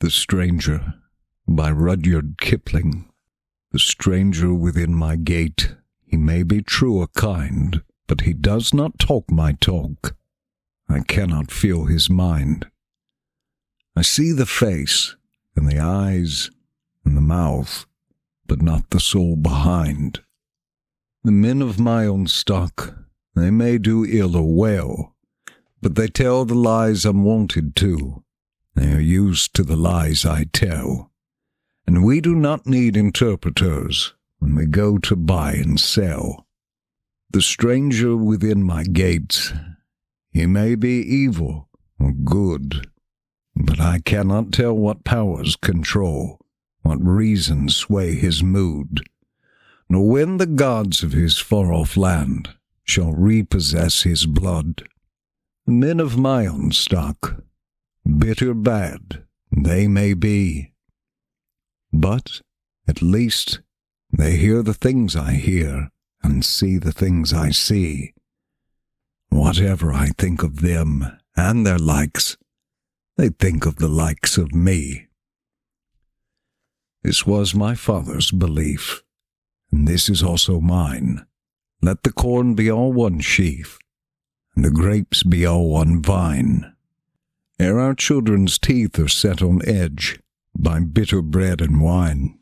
The Stranger by Rudyard Kipling. The stranger within my gate, he may be true or kind, but he does not talk my talk. I cannot feel his mind. I see the face, and the eyes, and the mouth, but not the soul behind. The men of my own stock, they may do ill or well, but they tell the lies I'm wanted to. They are used to the lies I tell. And we do not need interpreters when we go to buy and sell. The stranger within my gates, he may be evil or good, but I cannot tell what powers control, what reasons sway his mood, nor when the gods of his far off land shall repossess his blood. Men of my own stock, bitter bad they may be, but at least they hear the things I hear and see the things I see. Whatever I think of them and their likes, they think of the likes of me. This was my father's belief, and this is also mine. Let the corn be all one sheaf, and the grapes be all one vine. Ere our children's teeth are set on edge by bitter bread and wine,